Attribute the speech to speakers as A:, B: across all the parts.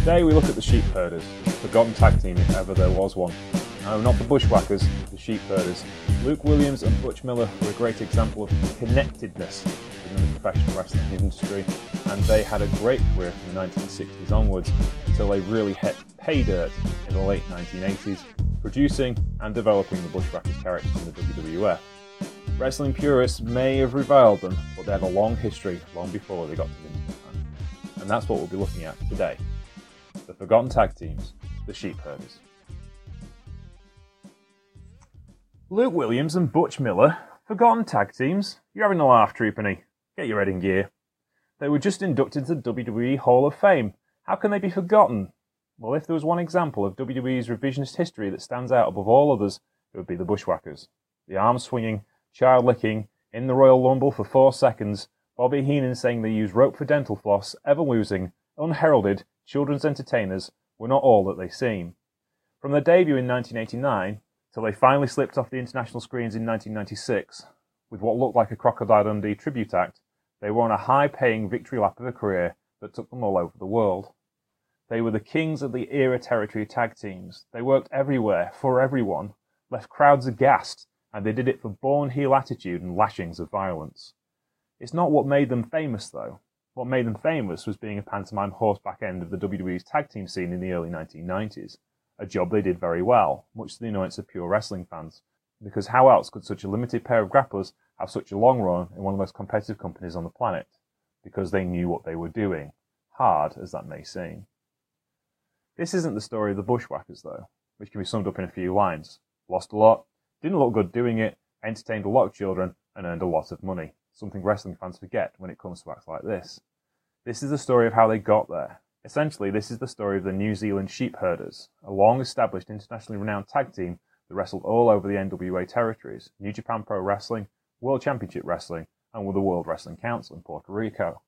A: Today we look at the Sheep Herders, the forgotten tag team if ever there was one. No, not the Bushwhackers, the Sheep Herders. Luke Williams and Butch Miller were a great example of connectedness within the professional wrestling industry, and they had a great career from the 1960s onwards until they really hit pay dirt in the late 1980s, producing and developing the Bushwhackers characters in the WWF. Wrestling purists may have reviled them, but they had a long history long before they got to Vince McMahon. And that's what we'll be looking at today. Forgotten Tag Teams, the Sheep Herders. Luke Williams and Butch Miller, Forgotten Tag Teams. You're having a laugh, Trupany. Get your head in gear. They were just inducted to the WWE Hall of Fame. How can they be forgotten? Well, if there was one example of WWE's revisionist history that stands out above all others, it would be the Bushwhackers. The arm swinging, child licking, in the Royal Rumble for four seconds, Bobby Heenan saying they use rope for dental floss, ever losing, unheralded, children's entertainers were not all that they seem. From their debut in 1989 till they finally slipped off the international screens in 1996, with what looked like a Crocodile Dundee tribute act, they were on a high paying victory lap of a career that took them all over the world. They were the kings of the era territory tag teams. They worked everywhere, for everyone, left crowds aghast, and they did it for born heel attitude and lashings of violence. It's not what made them famous, though. What made them famous was being a pantomime horseback end of the WWE's tag team scene in the early 1990s, a job they did very well, much to the annoyance of pure wrestling fans, because how else could such a limited pair of grapplers have such a long run in one of the most competitive companies on the planet? Because they knew what they were doing, hard as that may seem. This isn't the story of the Bushwhackers, though, which can be summed up in a few lines. Lost a lot, didn't look good doing it, entertained a lot of children, and earned a lot of money. Something wrestling fans forget when it comes to acts like this. This is the story of how they got there. Essentially, this is the story of the New Zealand Sheep Herders, a long established internationally renowned tag team that wrestled all over the NWA territories, New Japan Pro Wrestling, World Championship Wrestling, and with the World Wrestling Council in Puerto Rico.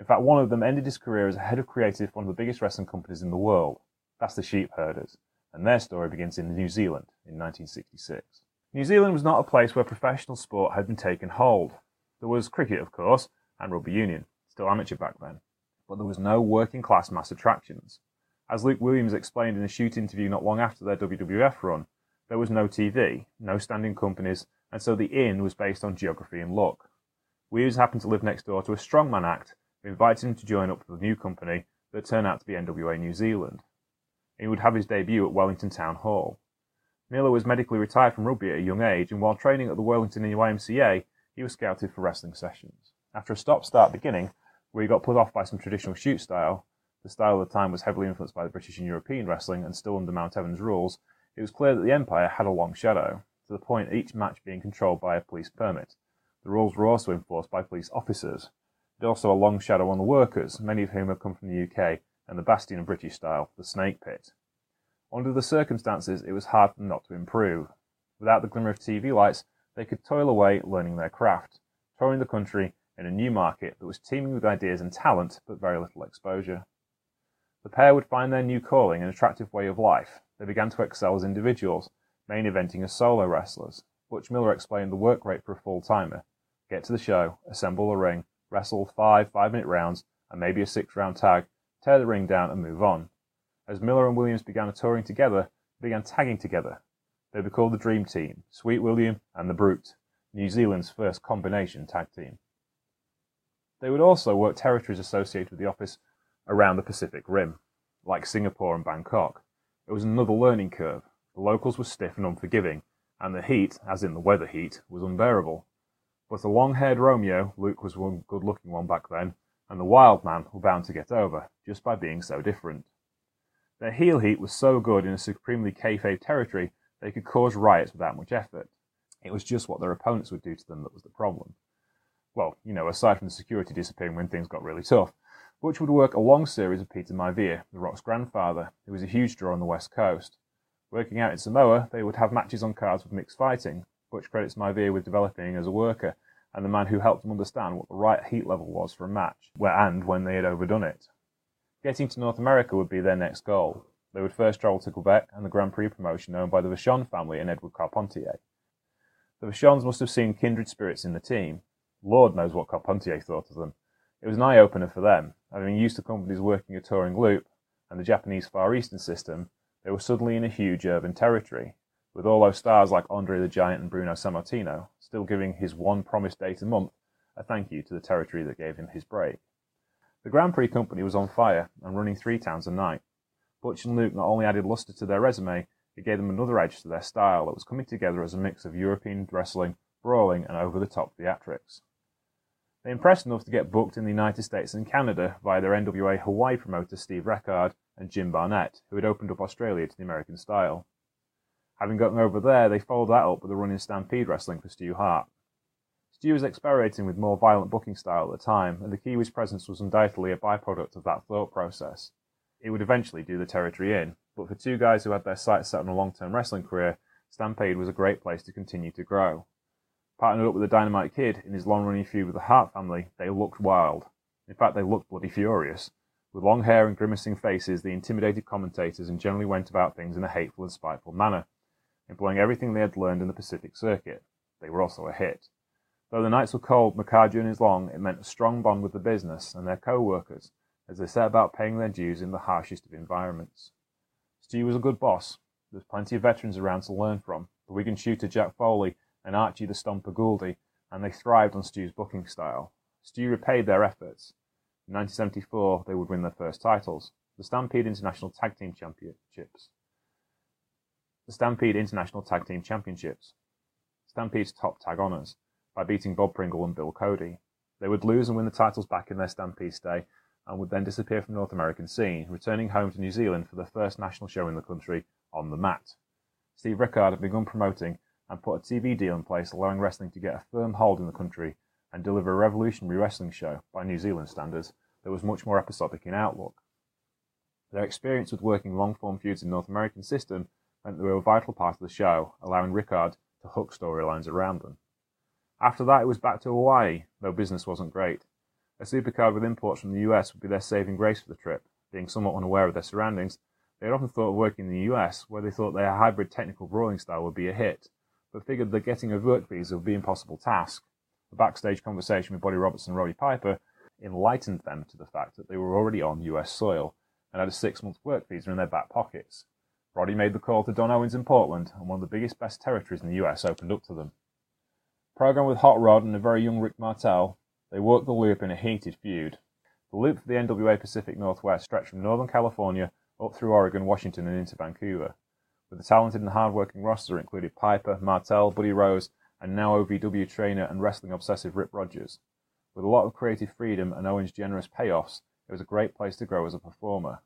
A: In fact, one of them ended his career as a head of creative for one of the biggest wrestling companies in the world. That's the Sheep Herders, and their story begins in New Zealand in 1966. New Zealand was not a place where professional sport had been taken hold. There was cricket, of course, and rugby union, still amateur back then, but there was no working class mass attractions. As Luke Williams explained in a shoot interview not long after their WWF run, there was no TV, no standing companies, and so the inn was based on geography and luck. Williams happened to live next door to a strongman act who invited him to join up with a new company that turned out to be NWA New Zealand. He would have his debut at Wellington Town Hall. Miller was medically retired from rugby at a young age, and while training at the Wellington YMCA, he was scouted for wrestling sessions. After a stop-start beginning, where he got put off by some traditional shoot style, the style of the time was heavily influenced by the British and European wrestling and still under Mountevans rules, it was clear that the Empire had a long shadow, to the point each match being controlled by a police permit. The rules were also enforced by police officers. There's also a long shadow on the workers, many of whom had come from the UK and the bastion of British style, the Snake Pit. Under the circumstances, it was hard not to improve. Without the glimmer of TV lights, they could toil away learning their craft, touring the country in a new market that was teeming with ideas and talent, but very little exposure. The pair would find their new calling an attractive way of life. They began to excel as individuals, main eventing as solo wrestlers. Butch Miller explained the work rate for a full timer. Get to the show, assemble a ring, wrestle five five minute rounds, and maybe a six round tag, tear the ring down and move on. As Miller and Williams began touring together, they began tagging together. They were called the Dream Team, Sweet William and the Brute, New Zealand's first combination tag team. They would also work territories associated with the office around the Pacific Rim, like Singapore and Bangkok. It was another learning curve. The locals were stiff and unforgiving, and the heat, as in the weather heat, was unbearable. But a long-haired Romeo, Luke was one good-looking one back then, and the wild man were bound to get over, just by being so different. Their heel heat was so good in a supremely kayfabe territory they could cause riots without much effort. It was just what their opponents would do to them that was the problem. Well, you know, aside from the security disappearing when things got really tough, Butch would work a long series of Peter Maivia, The Rock's grandfather, who was a huge draw on the West Coast. Working out in Samoa, they would have matches on cards with mixed fighting. Butch credits Maivia with developing as a worker and the man who helped him understand what the right heat level was for a match, where and when they had overdone it. Getting to North America would be their next goal. They would first travel to Quebec and the Grand Prix promotion owned by the Vachon family and Edward Carpentier. The Vachons must have seen kindred spirits in the team. Lord knows what Carpentier thought of them. It was an eye opener for them, having used to companies working a touring loop and the Japanese Far Eastern system, they were suddenly in a huge urban territory, with all those stars like Andre the Giant and Bruno Sammartino still giving his one promised date a month a thank you to the territory that gave him his break. The Grand Prix company was on fire and running three towns a night. Butch and Luke not only added lustre to their resume, it gave them another edge to their style that was coming together as a mix of European wrestling, brawling, and over the top theatrics. They impressed enough to get booked in the United States and Canada via their NWA Hawaii promoter Steve Rickard and Jim Barnett, who had opened up Australia to the American style. Having gotten over there, they followed that up with a run in Stampede Wrestling for Stu Hart. Stu was experimenting with more violent booking style at the time, and the Kiwi's presence was undoubtedly a byproduct of that thought process. It would eventually do the territory in, but for two guys who had their sights set on a long term wrestling career, Stampede was a great place to continue to grow. Partnered up with the Dynamite Kid in his long running feud with the Hart family, they looked wild. In fact, they looked bloody furious. With long hair and grimacing faces, they intimidated commentators and generally went about things in a hateful and spiteful manner, employing everything they had learned in the Pacific Circuit. They were also a hit. Though the nights were cold, macabre journeys long, it meant a strong bond with the business and their co-workers as they set about paying their dues in the harshest of environments. Stu was a good boss. There was plenty of veterans around to learn from. The Wigan shooter Jack Foley and Archie the Stomper Gouldie, and they thrived on Stu's booking style. Stu repaid their efforts. In 1974, they would win their first titles, the Stampede International Tag Team Championships. The Stampede International Tag Team Championships. Stampede's top tag honours, by beating Bob Pringle and Bill Cody. They would lose and win the titles back in their Stampede stay, and would then disappear from the North American scene, returning home to New Zealand for the first national show in the country, On the Mat. Steve Rickard had begun promoting and put a TV deal in place allowing wrestling to get a firm hold in the country and deliver a revolutionary wrestling show, by New Zealand standards, that was much more episodic in outlook. Their experience with working long form feuds in North American system meant they were a vital part of the show, allowing Rickard to hook storylines around them. After that, it was back to Hawaii, though business wasn't great. A supercard with imports from the US would be their saving grace for the trip. Being somewhat unaware of their surroundings, they had often thought of working in the US, where they thought their hybrid technical brawling style would be a hit, but figured that getting a work visa would be an impossible task. A backstage conversation with Buddy Roberts and Roddy Piper enlightened them to the fact that they were already on US soil and had a six month work visa in their back pockets. Roddy made the call to Don Owens in Portland, and one of the biggest, best territories in the US opened up to them. Programmed with Hot Rod and a very young Rick Martel, they worked the loop in a heated feud. The loop for the NWA Pacific Northwest stretched from Northern California up through Oregon, Washington, and into Vancouver with a talented and hard-working roster included Piper, Martel, Buddy Rose, and now OVW trainer and wrestling obsessive Rip Rogers. With a lot of creative freedom and Owens' generous payoffs, it was a great place to grow as a performer.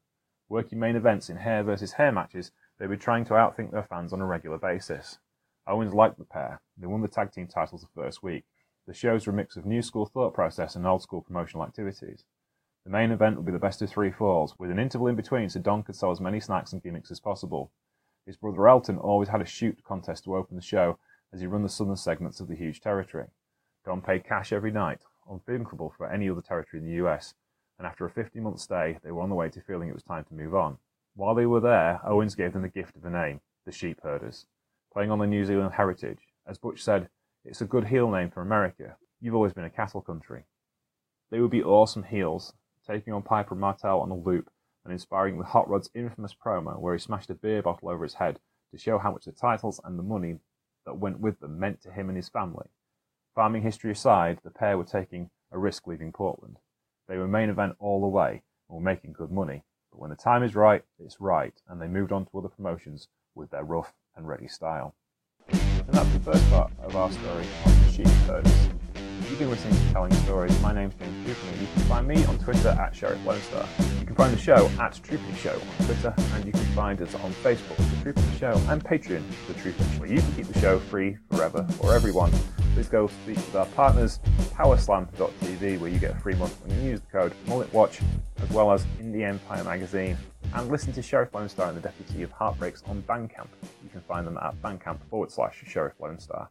A: Working main events in hair versus hair matches, they were trying to outthink their fans on a regular basis. Owens liked the pair. They won the tag team titles the first week. The shows were a mix of new school thought process and old school promotional activities. The main event would be the best of three falls, with an interval in between so Don could sell as many snacks and gimmicks as possible. His brother Elton always had a shoot contest to open the show as he ran the southern segments of the huge territory. Don paid cash every night, unthinkable for any other territory in the US, and after a 50 month stay, they were on the way to feeling it was time to move on. While they were there, Owens gave them the gift of a name, the Sheep Herders, playing on their New Zealand heritage. As Butch said, it's a good heel name for America. You've always been a cattle country. They would be awesome heels, taking on Piper Martel on a loop and inspiring with Hot Rod's infamous promo where he smashed a beer bottle over his head to show how much the titles and the money that went with them meant to him and his family. Farming history aside, the pair were taking a risk leaving Portland. They were main event all the way and were making good money. But when the time is right, it's right, and they moved on to other promotions with their rough and ready style. And that's the first part of our story on Sheep You've been listening to Telling Stories. My name's James Trupany. You can find me on Twitter at Sheriff Lone Star. You can find the show at Trupany Show on Twitter, and you can find us on Facebook, The Trupany Show, and Patreon, The Trupany Show. You can keep the show free forever for everyone. Please go speak with our partners, Powerslam.tv, where you get a free month when you use the code MulletWatch, as well as Indie Empire magazine, and listen to Sheriff Lone Star and the Deputy of Heartbreaks on Bandcamp. You can find them at bandcamp forward slash Sheriff Lone Star.